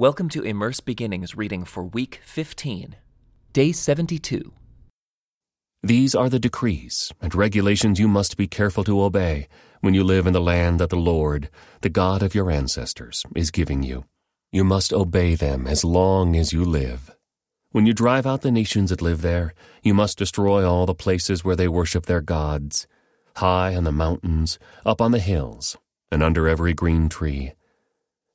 Welcome to Immerse Beginnings reading for week 15, day 72. These are the decrees and regulations you must be careful to obey when you live in the land that the Lord, the God of your ancestors, is giving you. You must obey them as long as you live. When you drive out the nations that live there, you must destroy all the places where they worship their gods, high on the mountains, up on the hills, and under every green tree.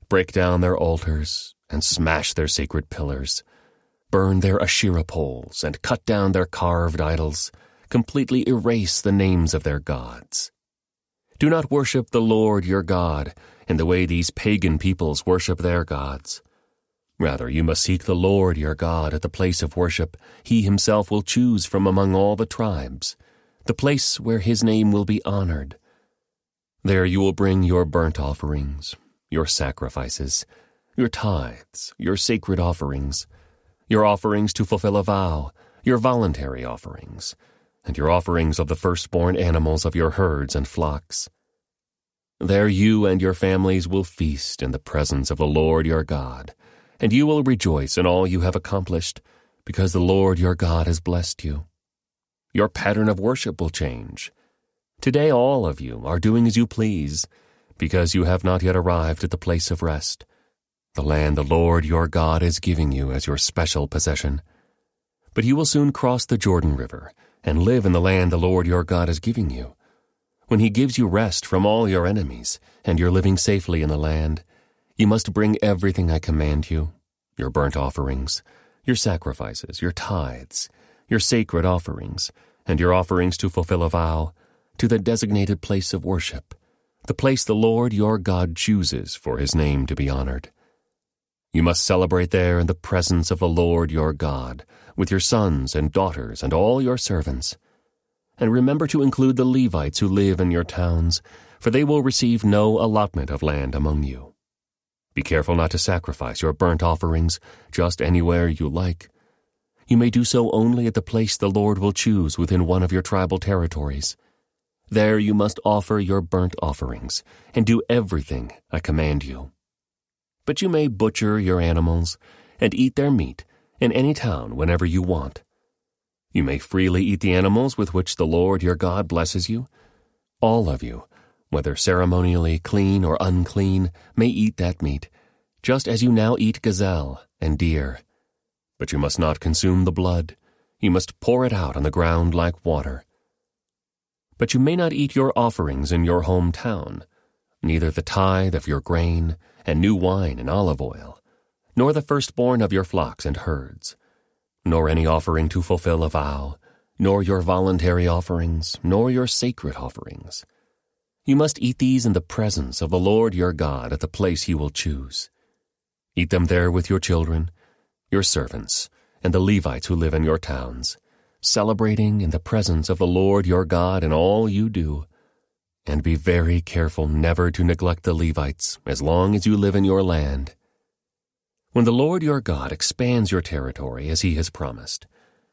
Break down their altars and smash their sacred pillars. Burn their Asherah poles and cut down their carved idols. Completely erase the names of their gods. Do not worship the Lord your God in the way these pagan peoples worship their gods. Rather, you must seek the Lord your God at the place of worship he himself will choose from among all the tribes, the place where his name will be honored. There you will bring your burnt offerings, your sacrifices, your tithes, your sacred offerings, your offerings to fulfill a vow, your voluntary offerings, and your offerings of the firstborn animals of your herds and flocks. There you and your families will feast in the presence of the Lord your God and you will rejoice in all you have accomplished, because the Lord your God has blessed you. Your pattern of worship will change. Today all of you are doing as you please, because you have not yet arrived at the place of rest, the land the Lord your God is giving you as your special possession. But you will soon cross the Jordan River and live in the land the Lord your God is giving you. When he gives you rest from all your enemies, and you're living safely in the land, you must bring everything I command you your burnt offerings, your sacrifices, your tithes, your sacred offerings, and your offerings to fulfill a vow, to the designated place of worship, the place the Lord your God chooses for his name to be honored. You must celebrate there in the presence of the Lord your God, with your sons and daughters and all your servants. And remember to include the Levites who live in your towns, for they will receive no allotment of land among you. Be careful not to sacrifice your burnt offerings just anywhere you like. You may do so only at the place the Lord will choose within one of your tribal territories. There you must offer your burnt offerings and do everything I command you. But you may butcher your animals and eat their meat in any town whenever you want. You may freely eat the animals with which the Lord your God blesses you. All of you whether ceremonially clean or unclean, may eat that meat, just as you now eat gazelle and deer. But you must not consume the blood. You must pour it out on the ground like water. But you may not eat your offerings in your hometown, neither the tithe of your grain, and new wine and olive oil, nor the firstborn of your flocks and herds, nor any offering to fulfill a vow, nor your voluntary offerings, nor your sacred offerings you must eat these in the presence of the Lord your God at the place he will choose. Eat them there with your children, your servants, and the Levites who live in your towns, celebrating in the presence of the Lord your God in all you do. And be very careful never to neglect the Levites as long as you live in your land. When the Lord your God expands your territory as he has promised,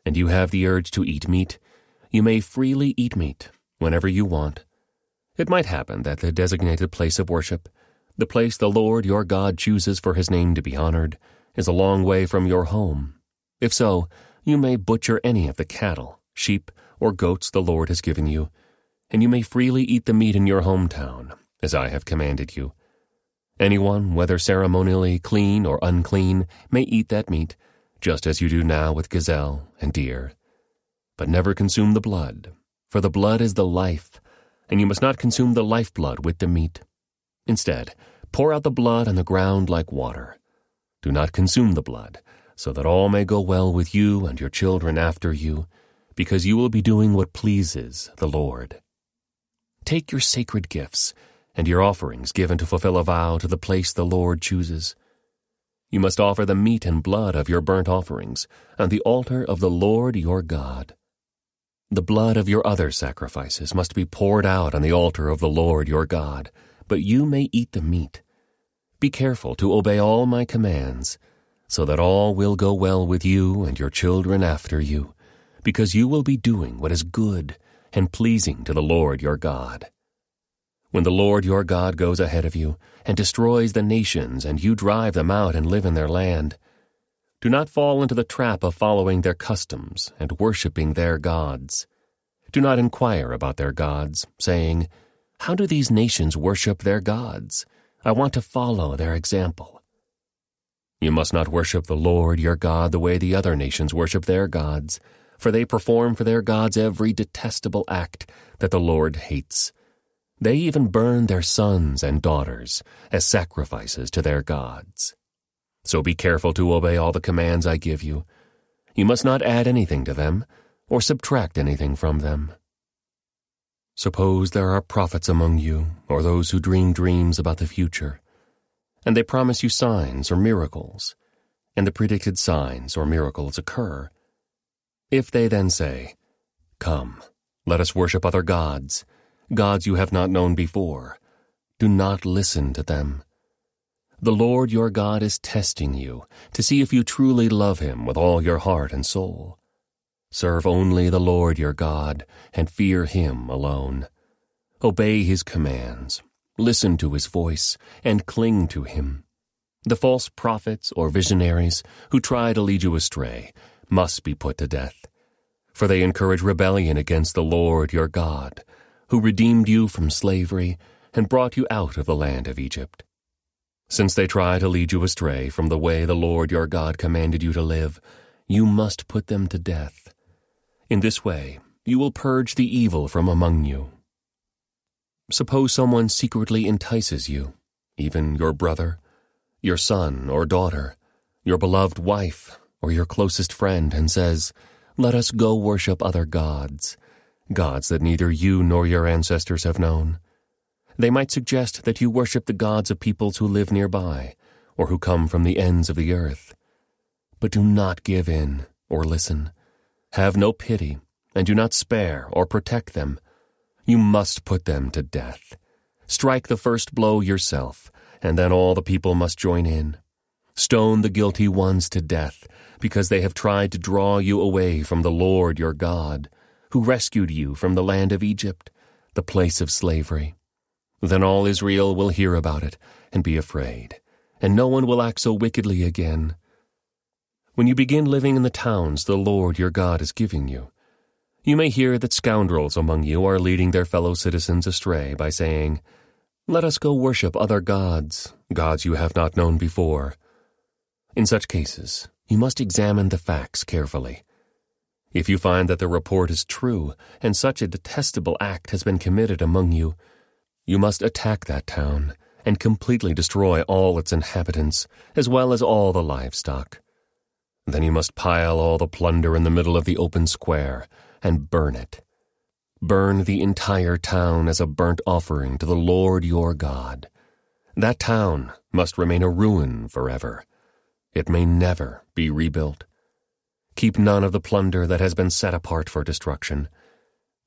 and you have the urge to eat meat, you may freely eat meat whenever you want it might happen that the designated place of worship, the place the Lord your God chooses for his name to be honored, is a long way from your home. If so, you may butcher any of the cattle, sheep, or goats the Lord has given you, and you may freely eat the meat in your hometown, as I have commanded you. Anyone, whether ceremonially clean or unclean, may eat that meat, just as you do now with gazelle and deer. But never consume the blood, for the blood is the life, and you must not consume the lifeblood with the meat. Instead, pour out the blood on the ground like water. Do not consume the blood, so that all may go well with you and your children after you, because you will be doing what pleases the Lord. Take your sacred gifts and your offerings given to fulfill a vow to the place the Lord chooses. You must offer the meat and blood of your burnt offerings on the altar of the Lord your God. The blood of your other sacrifices must be poured out on the altar of the Lord your God, but you may eat the meat. Be careful to obey all my commands, so that all will go well with you and your children after you, because you will be doing what is good and pleasing to the Lord your God. When the Lord your God goes ahead of you and destroys the nations, and you drive them out and live in their land, do not fall into the trap of following their customs and worshipping their gods. Do not inquire about their gods, saying, How do these nations worship their gods? I want to follow their example. You must not worship the Lord your God the way the other nations worship their gods, for they perform for their gods every detestable act that the Lord hates. They even burn their sons and daughters as sacrifices to their gods. So be careful to obey all the commands I give you. You must not add anything to them, or subtract anything from them. Suppose there are prophets among you, or those who dream dreams about the future, and they promise you signs or miracles, and the predicted signs or miracles occur. If they then say, Come, let us worship other gods, gods you have not known before, do not listen to them the Lord your God is testing you to see if you truly love him with all your heart and soul. Serve only the Lord your God and fear him alone. Obey his commands, listen to his voice, and cling to him. The false prophets or visionaries who try to lead you astray must be put to death, for they encourage rebellion against the Lord your God, who redeemed you from slavery and brought you out of the land of Egypt. Since they try to lead you astray from the way the Lord your God commanded you to live, you must put them to death. In this way, you will purge the evil from among you. Suppose someone secretly entices you, even your brother, your son or daughter, your beloved wife, or your closest friend, and says, Let us go worship other gods, gods that neither you nor your ancestors have known. They might suggest that you worship the gods of peoples who live nearby, or who come from the ends of the earth. But do not give in or listen. Have no pity, and do not spare or protect them. You must put them to death. Strike the first blow yourself, and then all the people must join in. Stone the guilty ones to death, because they have tried to draw you away from the Lord your God, who rescued you from the land of Egypt, the place of slavery. Then all Israel will hear about it and be afraid, and no one will act so wickedly again. When you begin living in the towns the Lord your God is giving you, you may hear that scoundrels among you are leading their fellow citizens astray by saying, Let us go worship other gods, gods you have not known before. In such cases, you must examine the facts carefully. If you find that the report is true, and such a detestable act has been committed among you, you must attack that town and completely destroy all its inhabitants, as well as all the livestock. Then you must pile all the plunder in the middle of the open square and burn it. Burn the entire town as a burnt offering to the Lord your God. That town must remain a ruin forever. It may never be rebuilt. Keep none of the plunder that has been set apart for destruction.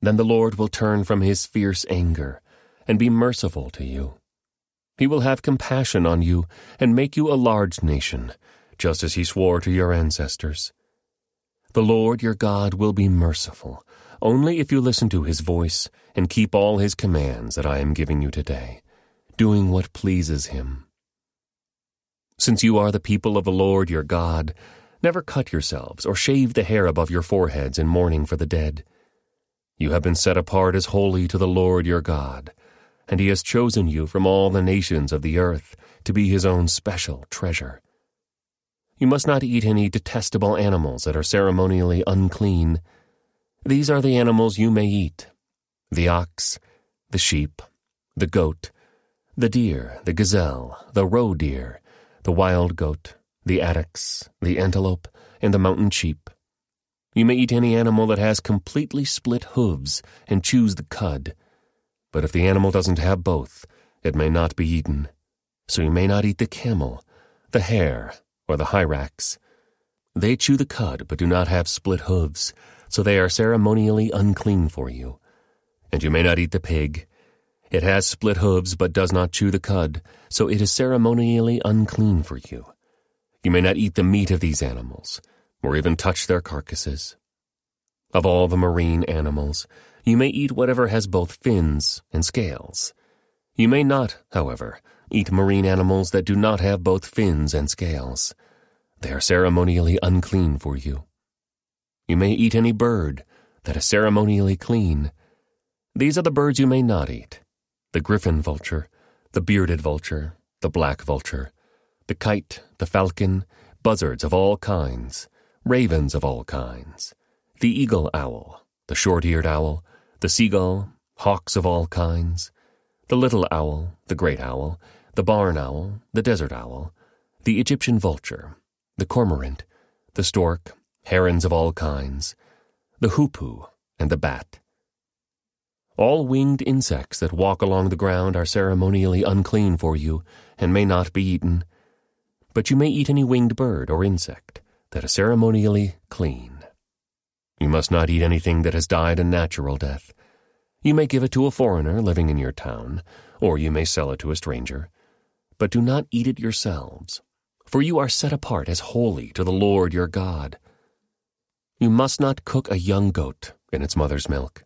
Then the Lord will turn from his fierce anger and be merciful to you. He will have compassion on you and make you a large nation, just as he swore to your ancestors. The Lord your God will be merciful, only if you listen to his voice and keep all his commands that I am giving you today, doing what pleases him. Since you are the people of the Lord your God, never cut yourselves or shave the hair above your foreheads in mourning for the dead. You have been set apart as holy to the Lord your God and he has chosen you from all the nations of the earth to be his own special treasure. You must not eat any detestable animals that are ceremonially unclean. These are the animals you may eat the ox, the sheep, the goat, the deer, the gazelle, the roe deer, the wild goat, the addax, the antelope, and the mountain sheep. You may eat any animal that has completely split hooves and chews the cud but if the animal doesn't have both, it may not be eaten. So you may not eat the camel, the hare, or the hyrax. They chew the cud but do not have split hooves, so they are ceremonially unclean for you. And you may not eat the pig. It has split hooves but does not chew the cud, so it is ceremonially unclean for you. You may not eat the meat of these animals, or even touch their carcasses. Of all the marine animals, you may eat whatever has both fins and scales. You may not, however, eat marine animals that do not have both fins and scales. They are ceremonially unclean for you. You may eat any bird that is ceremonially clean. These are the birds you may not eat the griffon vulture, the bearded vulture, the black vulture, the kite, the falcon, buzzards of all kinds, ravens of all kinds, the eagle owl, the short eared owl, the seagull, hawks of all kinds, the little owl, the great owl, the barn owl, the desert owl, the Egyptian vulture, the cormorant, the stork, herons of all kinds, the hoopoe, and the bat. All winged insects that walk along the ground are ceremonially unclean for you and may not be eaten. But you may eat any winged bird or insect that is ceremonially clean. You must not eat anything that has died a natural death. You may give it to a foreigner living in your town, or you may sell it to a stranger. But do not eat it yourselves, for you are set apart as holy to the Lord your God. You must not cook a young goat in its mother's milk.